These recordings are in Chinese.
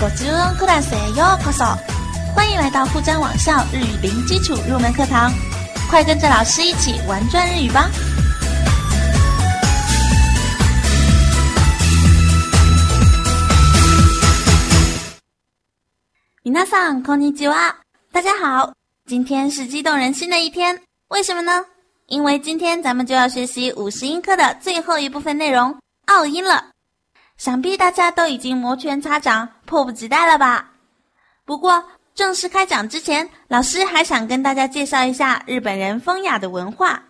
School 五十音クラスへようこそ！欢迎来到沪江网校日语零基础入门课堂，快跟着老师一起玩转日语吧！皆さんこんにちは，大家好，今天是激动人心的一天，为什么呢？因为今天咱们就要学习五十音课的最后一部分内容——奥音了。 想必大家都已经摩拳擦掌、迫不及待了吧？不过正式开讲之前，老师还想跟大家介绍一下日本人风雅的文化。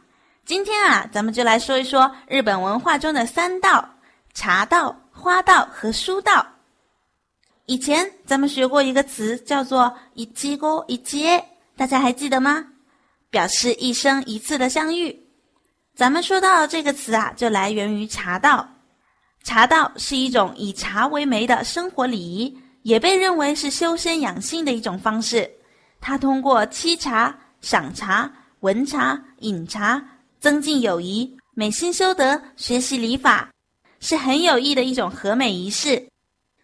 今天啊，咱们就来说一说日本文化中的三道：茶道、花道和书道。以前咱们学过一个词，叫做“一七勾一七”，大家还记得吗？表示一生一次的相遇。咱们说到这个词啊，就来源于茶道。茶道是一种以茶为媒的生活礼仪，也被认为是修身养性的一种方式。它通过沏茶、赏茶、闻茶、饮茶，增进友谊、美心修德、学习礼法，是很有益的一种和美仪式。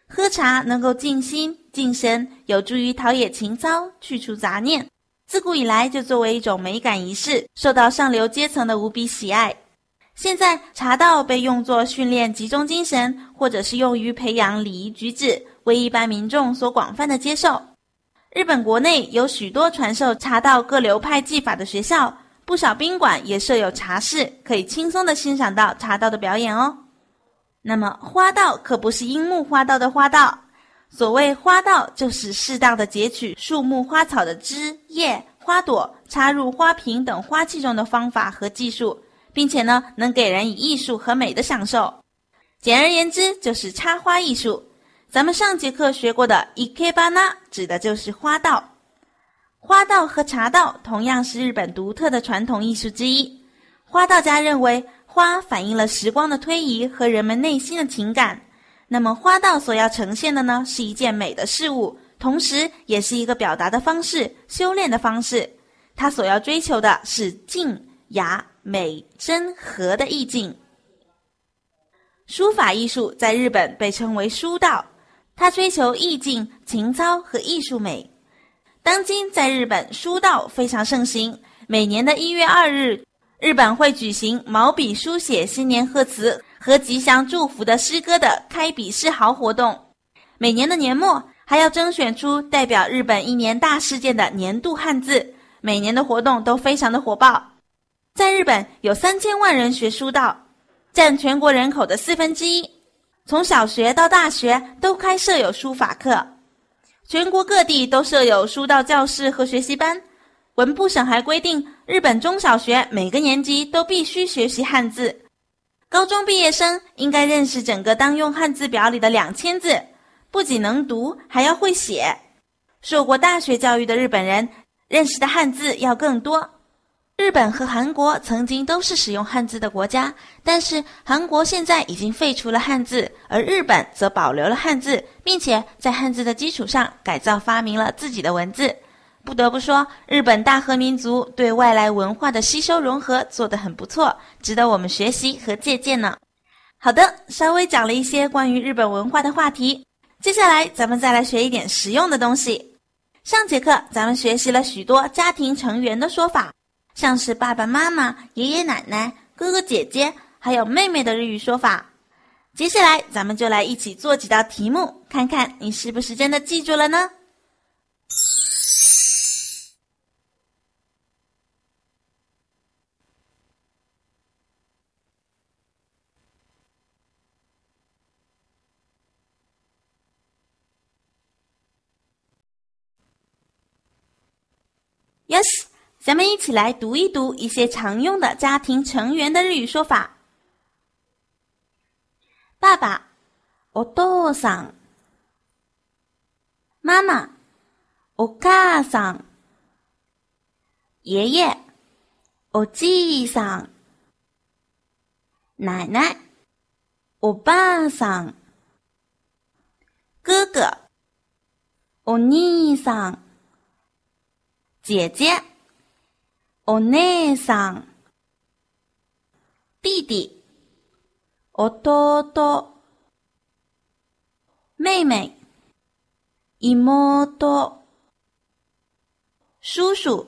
喝茶能够静心静神，有助于陶冶情操、去除杂念。自古以来就作为一种美感仪式，受到上流阶层的无比喜爱。现在茶道被用作训练集中精神，或者是用于培养礼仪举止，为一般民众所广泛的接受。日本国内有许多传授茶道各流派技法的学校，不少宾馆也设有茶室，可以轻松的欣赏到茶道的表演哦。那么花道可不是樱木花道的花道，所谓花道就是适当的截取树木花草的枝叶、花朵，插入花瓶等花器中的方法和技术。并且呢，能给人以艺术和美的享受。简而言之，就是插花艺术。咱们上节课学过的 ikebana 指的就是花道。花道和茶道同样是日本独特的传统艺术之一。花道家认为，花反映了时光的推移和人们内心的情感。那么，花道所要呈现的呢，是一件美的事物，同时也是一个表达的方式、修炼的方式。它所要追求的是静雅。美真和的意境。书法艺术在日本被称为书道，它追求意境、情操和艺术美。当今在日本，书道非常盛行。每年的一月二日，日本会举行毛笔书写新年贺词和吉祥祝福的诗歌的开笔示豪活动。每年的年末，还要征选出代表日本一年大事件的年度汉字。每年的活动都非常的火爆。在日本有三千万人学书道，占全国人口的四分之一。从小学到大学都开设有书法课，全国各地都设有书道教室和学习班。文部省还规定，日本中小学每个年级都必须学习汉字，高中毕业生应该认识整个当用汉字表里的两千字，不仅能读，还要会写。受过大学教育的日本人，认识的汉字要更多。日本和韩国曾经都是使用汉字的国家，但是韩国现在已经废除了汉字，而日本则保留了汉字，并且在汉字的基础上改造发明了自己的文字。不得不说，日本大和民族对外来文化的吸收融合做得很不错，值得我们学习和借鉴呢。好的，稍微讲了一些关于日本文化的话题，接下来咱们再来学一点实用的东西。上节课咱们学习了许多家庭成员的说法。像是爸爸妈妈、爷爷奶奶、哥哥姐姐，还有妹妹的日语说法。接下来，咱们就来一起做几道题目，看看你是不是真的记住了呢？Yes。咱们一起来读一读一些常用的家庭成员的日语说法。爸爸，お父さん。妈妈，お母さん。爷爷，おじいさん。奶奶，おばあさん。哥哥，お兄さん。姐姐。 お姉さん、弟弟、弟、妹妹、 姨母多，叔叔，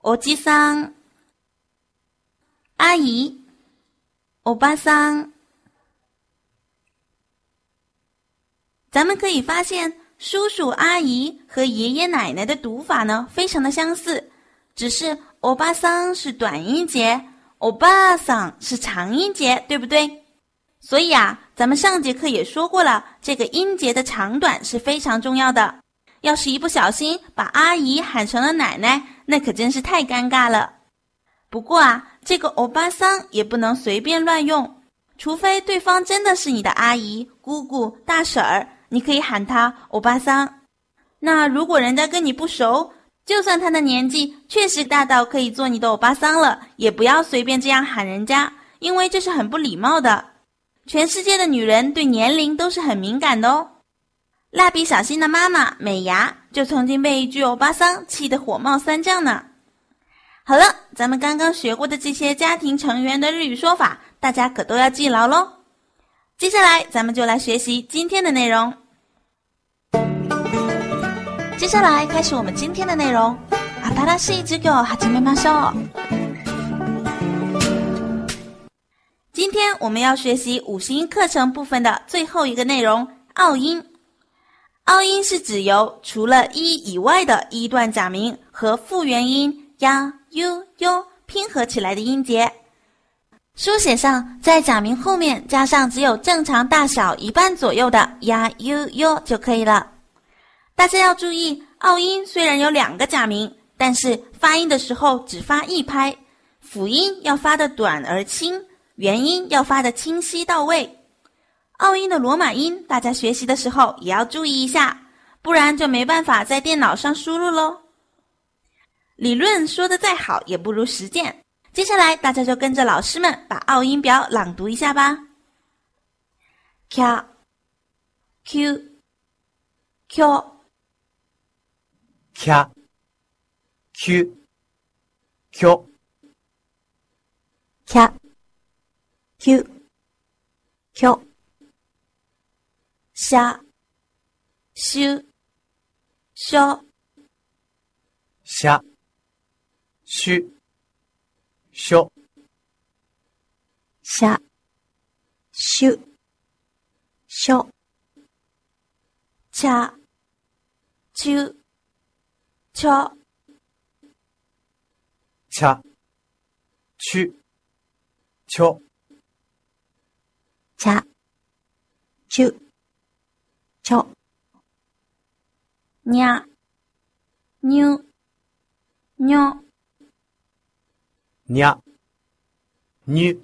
おじさん，阿姨，おばさん。咱们可以发现，叔叔阿姨和爷爷奶奶的读法呢，非常的相似， 只是欧巴桑是短音节，欧巴桑是长音节，对不对？所以啊，咱们上节课也说过了，这个音节的长短是非常重要的。要是一不小心把阿姨喊成了奶奶，那可真是太尴尬了。不过啊，这个欧巴桑也不能随便乱用，除非对方真的是你的阿姨、姑姑、大婶儿，你可以喊她欧巴桑。那如果人家跟你不熟，就算他的年纪确实大到可以做你的欧巴桑了，也不要随便这样喊人家，因为这是很不礼貌的。全世界的女人对年龄都是很敏感的哦。蜡笔小新的妈妈美伢就曾经被一句“欧巴桑”气得火冒三丈呢。好了，咱们刚刚学过的这些家庭成员的日语说法，大家可都要记牢喽。接下来，咱们就来学习今天的内容。接下来开始我们今天的内容。新しい授業始めましょう。今天我们要学习五十音课程部分的最后一个内容——拗音。拗音是指由除了一以外的一段假名和复元音呀、u、u 拼合起来的音节。书写上在假名后面加上只有正常大小一半左右的呀、u、u 就可以了。 大家要注意，奥音虽然有两个假名，但是发音的时候只发一拍，辅音要发的短而轻。元音要发的清晰到位，奥音的罗马音，大家学习的时候也要注意一下，不然就没办法在电脑上输入喽。理论说的再好，也不如实践。接下来大家就跟着老师们把奥音表朗读一下吧。k，q，q q k ひゅ、ひょ、しゃ、しゅ、しょ、しゃ、しゅ、しょ、しゃ、しゅ、しょ、ちゃ、ちゅ、ちょ、ちゃ、ちゅ、ちょ、ちゃ、ちゅ、ちょ、にゃ、にゅ、にょ、にゃ、にゅ、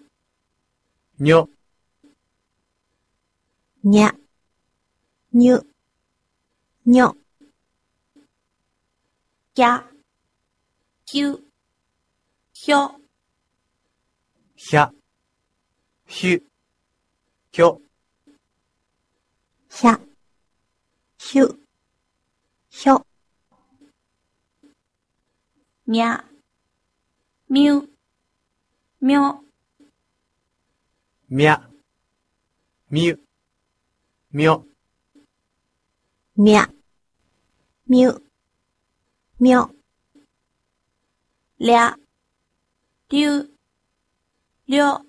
にょ、にゃ、にゅ、にょ、ぎゃ、きゅ、ひょ、ひゃ、ひゅ、ひょ、ひゃ、ひゅ、ひょ、みゃ、みゅ、みょ、みゃ、みゅ、みょ、みゃ、みゅ、みょ、りゃ、りゅう、りょ、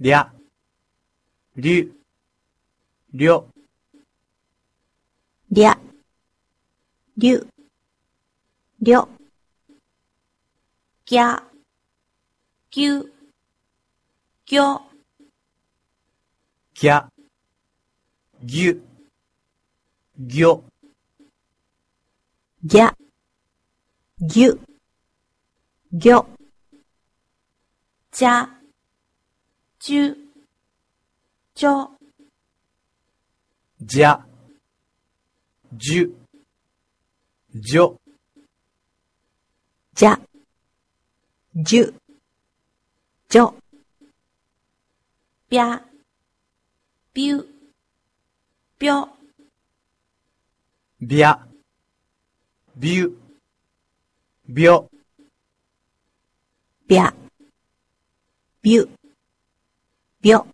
りゃ、りゅ、りょ、りゃ、りゅ、りょ、ぎゃ、ぎゅ、ぎょ、ぎゃ、ぎゅ、ぎょ、ぎゃ、ぎゅ、ぎょ、じゃ、じゅ、じょ、じゃ、じゅ、じょ、じゃ、じゅ、じょ、びゃ、びゅ、びょ、びゃ、びゅ、びょ、びゃ、びゅ、びょ、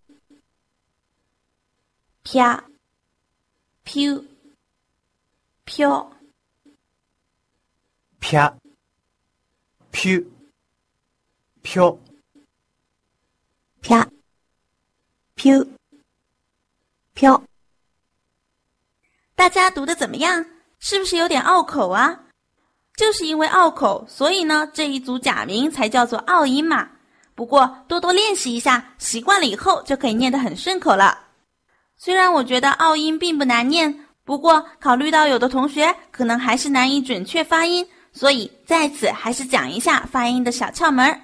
ぴゃ、 飘飘ぴゃ、ぴゅ、ぴょ、啪，piu piu，大家读的怎么样？ 是不是有点拗口啊？就是因为拗口，所以呢这一组假名才叫做拗音嘛。不过多多练习一下，习惯了以后就可以念得很顺口了。虽然我觉得拗音并不难念，不过考虑到有的同学可能还是难以准确发音，所以在此还是讲一下发音的小窍门。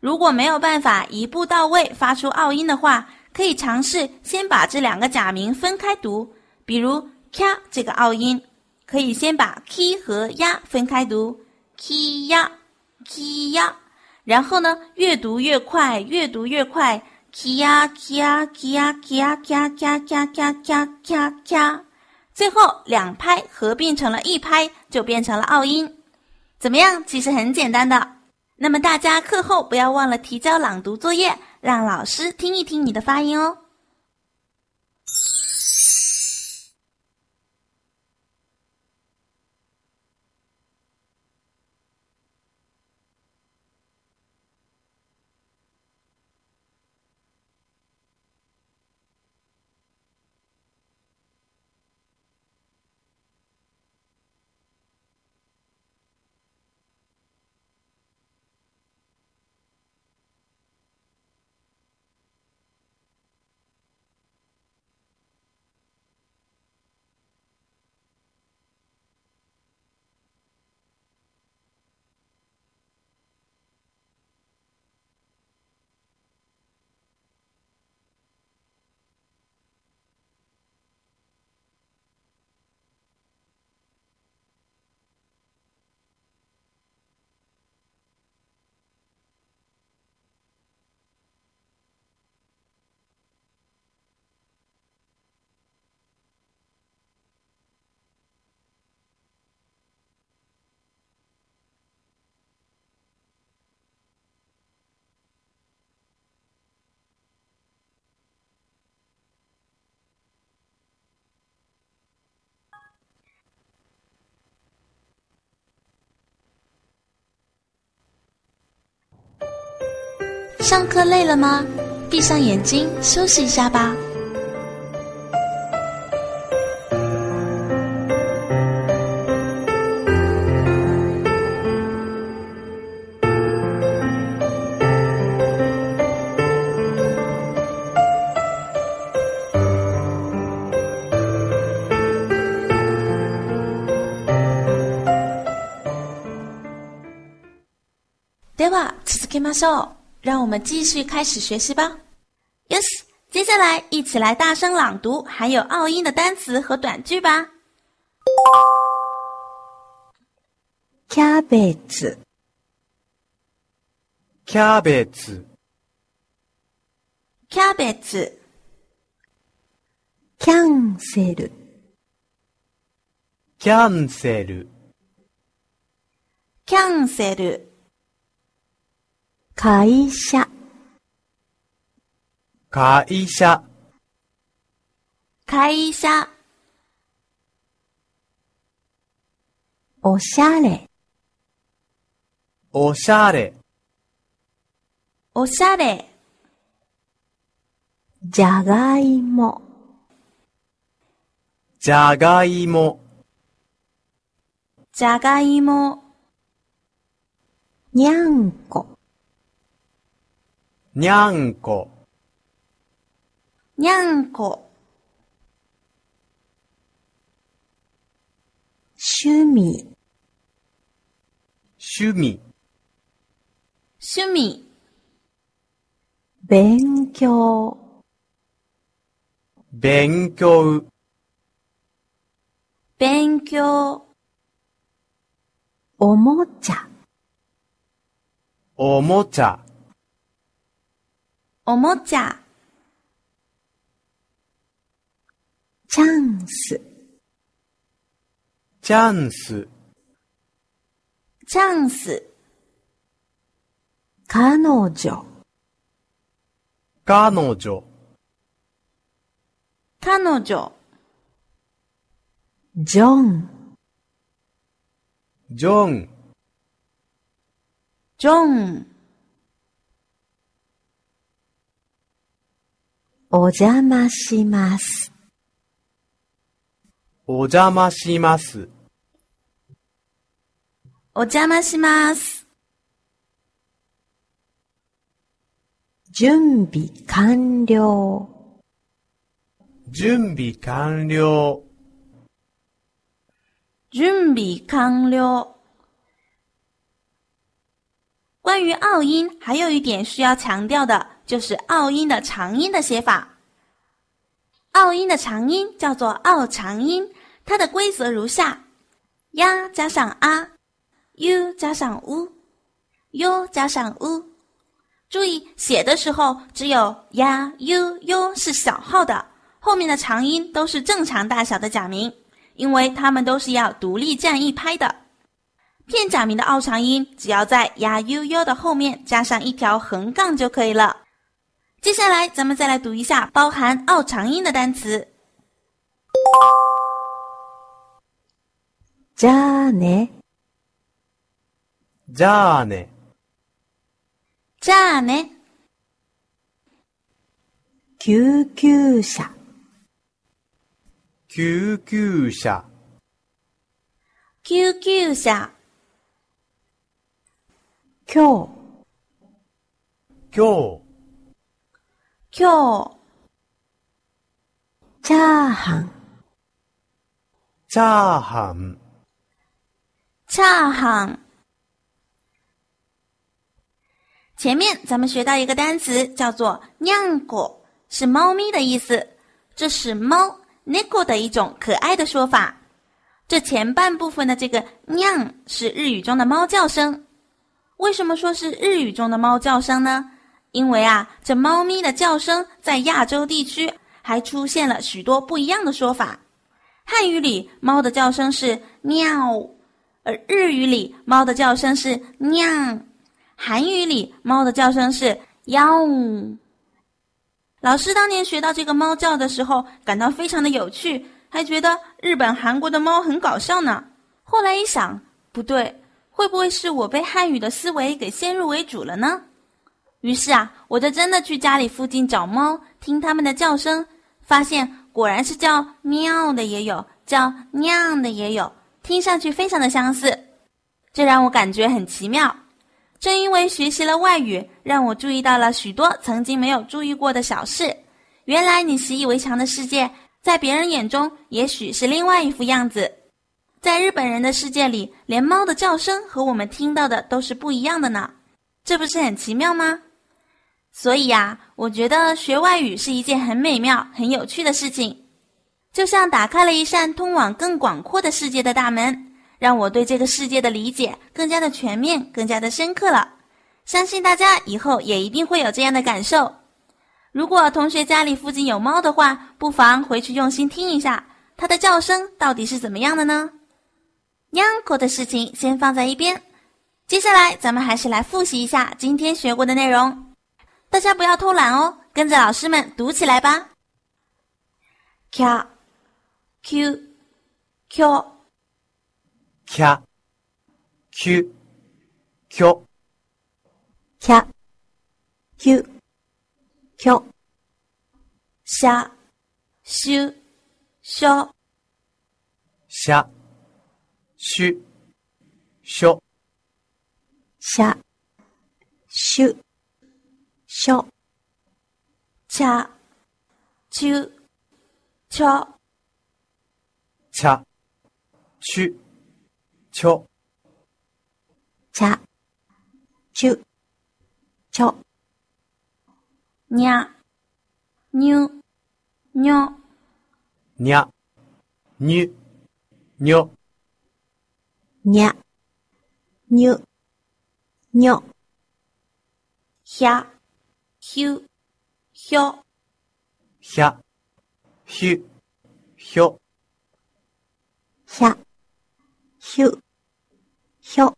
如果没有办法一步到位发出拗音的话，可以尝试先把这两个假名分开读，比如 “ka” 这个拗音，可以先把 “k” 和 “ya” 分开读，“ki ya ki ya”，然后呢越读越快，越读越快，“ki ya kia kia ki ya ki ya ki ya ki ya ki ya ki ya ki ya ki ya”，最后两拍合并成了一拍，就变成了拗音。怎么样？其实很简单的。那么大家课后不要忘了提交朗读作业，让老师听一听你的发音哦。上课累了吗？闭上眼睛休息一下吧。では続けましょう。 让我们继续开始学习吧。Yes，接下来一起来大声朗读含有拗音的单词和短句吧。キャベツ、キャベツ、キャベツ、キャンセル、キャンセル、キャンセル、 会社、会社、会社、おしゃれ、おしゃれ、おしゃれ、じゃがいも、じゃがいも、じゃがいも、にゃんこ、にゃんこ、にゃんこ、趣味、趣味、趣味、勉強、勉強、勉強、おもちゃ、おもちゃ、おもちゃ、チャンス、チャンス、チャンス、彼女、彼女、彼女、John、ジョン、ジョン、お邪魔します。お邪魔します。お邪魔します。準備完了。準備完了。準備完了。关于拗音，还有一点需要强调的，就是拗音的长音的写法。拗音的长音叫做拗长音，它的规则如下：呀加上啊，u 加上 u，u 加上 u。注意写的时候，只有呀、u、u 是小号的，后面的长音都是正常大小的假名。因为它们都是要独立站一拍的。片假名的拗长音，只要在呀 u u 的后面加上一条横杠就可以了。接下来，咱们再来读一下包含拗长音的单词。じゃあね。じゃあね。じゃあね、救急車。救急車。救急車、今日。今日。今日、チャーハン。チャーハン。チャーハン。前面咱们学到一个单词叫做“酿狗”，是猫咪的意思，这是猫 “neko” 的一种可爱的说法。这前半部分的这个“酿”是日语中的猫叫声。为什么说是日语中的猫叫声呢？ 因为啊，这猫咪的叫声在亚洲地区还出现了许多不一样的说法。汉语里猫的叫声是“喵”，而日语里猫的叫声是“酿”。韩语里猫的叫声是“吆”。老师当年学到这个猫叫的时候，感到非常的有趣，还觉得日本、韩国的猫很搞笑呢。后来一想，不对，会不会是我被汉语的思维给先入为主了呢？于是啊，我就真的去家里附近找猫，听它们的叫声，发现果然是叫“喵”的也有，叫“酿”的也有，听上去非常的相似，这让我感觉很奇妙。正因为学习了外语，让我注意到了许多曾经没有注意过的小事。原来你习以为常的世界，在别人眼中也许是另外一副样子。在日本人的世界里，连猫的叫声和我们听到的都是不一样的呢，这不是很奇妙吗？所以呀、我觉得学外语是一件很美妙、很有趣的事情，就像打开了一扇通往更广阔的世界的大门。让我对这个世界的理解更加的全面，更加的深刻了。相信大家以后也一定会有这样的感受。如果同学家里附近有猫的话，不妨回去用心听一下，它的叫声到底是怎么样的呢？酿口的事情先放在一边，接下来咱们还是来复习一下今天学过的内容。大家不要偷懒哦，跟着老师们读起来吧。q q q キャ、キュ、キョ、ひゃ、きゅ、きょ、しゃ、 敲恰秋敲恰ョ、敲恰秋ュ、チ妞，妞ャ、妞，妞、チョ、ニャ、ひゅ、ひょ。ひゃ、ひゅ、ひょ。ひゃ、ひゅ、ひょ。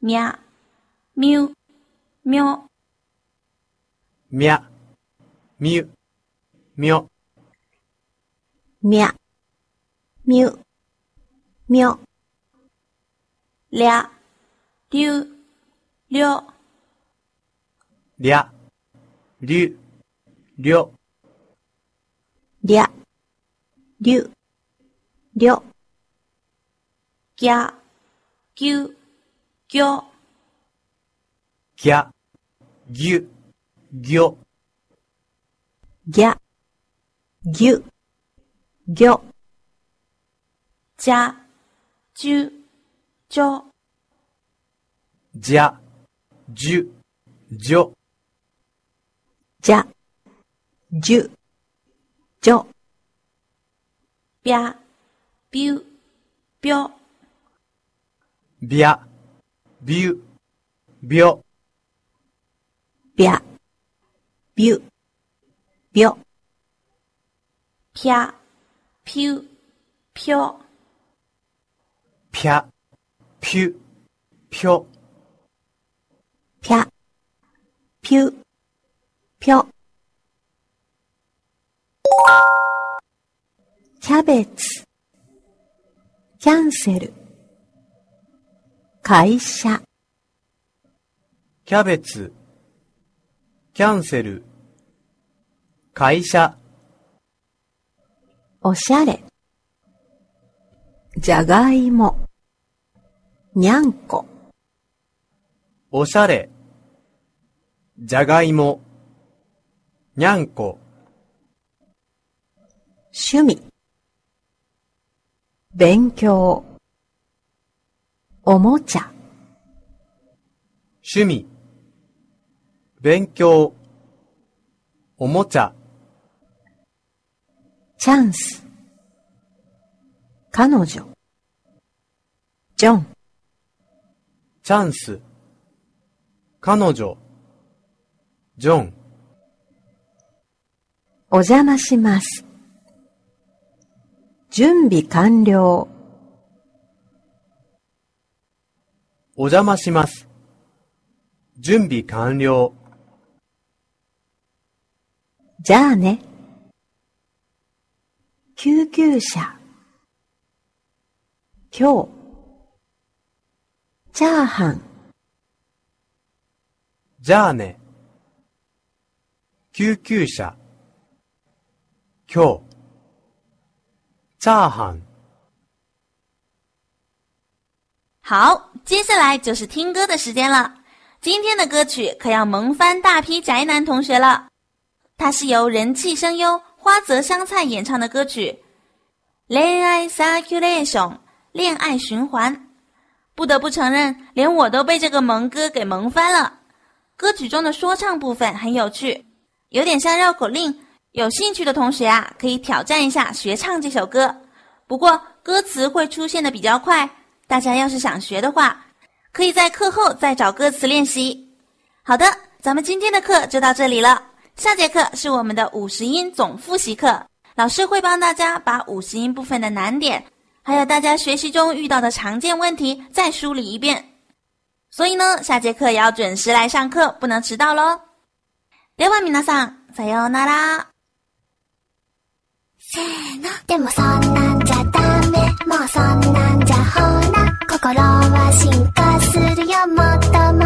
みゃ、みゅ、みょ。みゃ、みゅ、みょ。みゃ、みゅ、みょ。りゃ、りゅ、りょ。ゃ、りゅ、りょ、りゃ、りゅ、りょ、ぎゃ、ぎゅ、ぎょ、ぎゃ、ぎゅ、ぎょ、ぎゃ、ぎゅ、ぎょ、じゃ、じゅ、じょ、じゃ、じゅ、じょ、じゃ、じゅ、じょ、びゃ、びゅ、びょ、びゃ、びゅ、びょ、びゃ、びゅ、びょ、ぴゃ、ぴゅ、ぴょ、ぴゃ、ぴゅ、ぴょ、ぴゃ、ぴゅ、ぴょ。キャベツ、キャンセル、会社、キャベツ、キャンセル、会社、おしゃれ、じゃがいも、にゃんこ、おしゃれ、じゃがいも、にゃんこ、趣味、勉強、おもちゃ、趣味、勉強、おもちゃ、チャンス、彼女、ジョン、チャンス、彼女、ジョン、お邪魔します。準備完了。お邪魔します。準備完了。じゃあね。救急車。今日。チャーハン。じゃあね。救急車。今日。チャーハン。好，接下来就是听歌的时间了。今天的歌曲可要萌翻大批宅男同学了。它是由人气声优花泽香菜演唱的歌曲《恋爱 circulation》恋爱循环。不得不承认，连我都被这个萌歌给萌翻了。歌曲中的说唱部分很有趣，有点像绕口令。 有兴趣的同学啊，可以挑战一下学唱这首歌。不过歌词会出现的比较快。大家要是想学的话，可以在课后再找歌词练习。好的，咱们今天的课就到这里了。下节课是我们的五十音总复习课，老师会帮大家把五十音部分的难点，还有大家学习中遇到的常见问题再梳理一遍。所以呢，下节课也要准时来上课，不能迟到喽。では皆さん、さようなら。 せーの。でもそんなんじゃダメ。もうそんなんじゃほら。心は進化するよ。もっともっと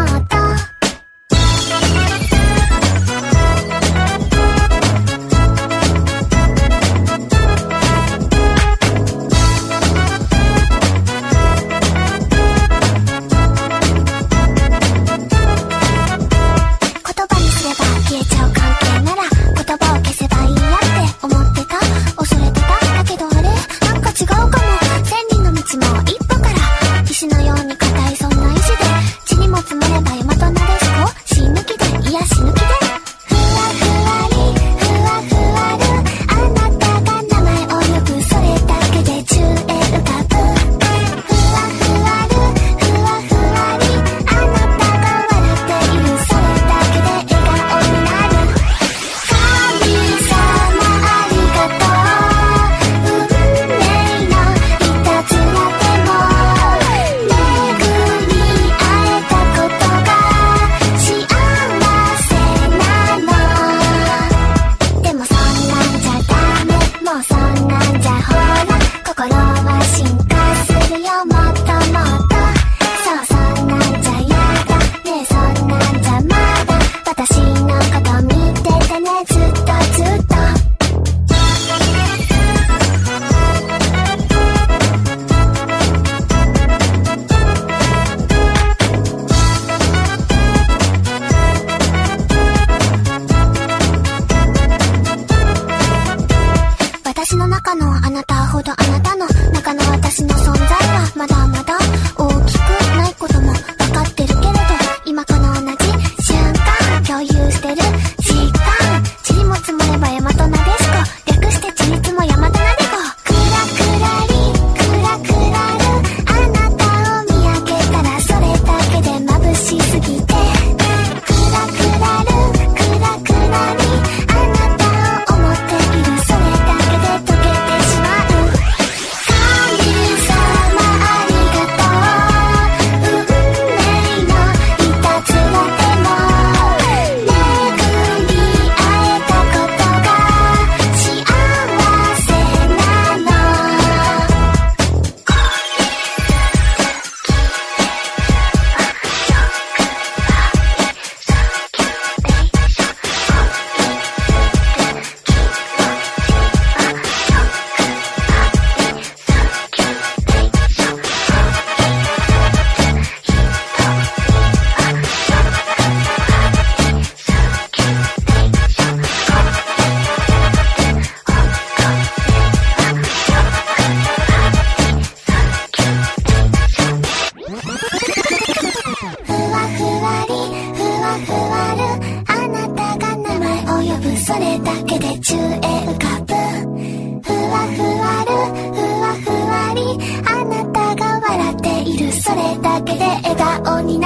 だけで笑顔に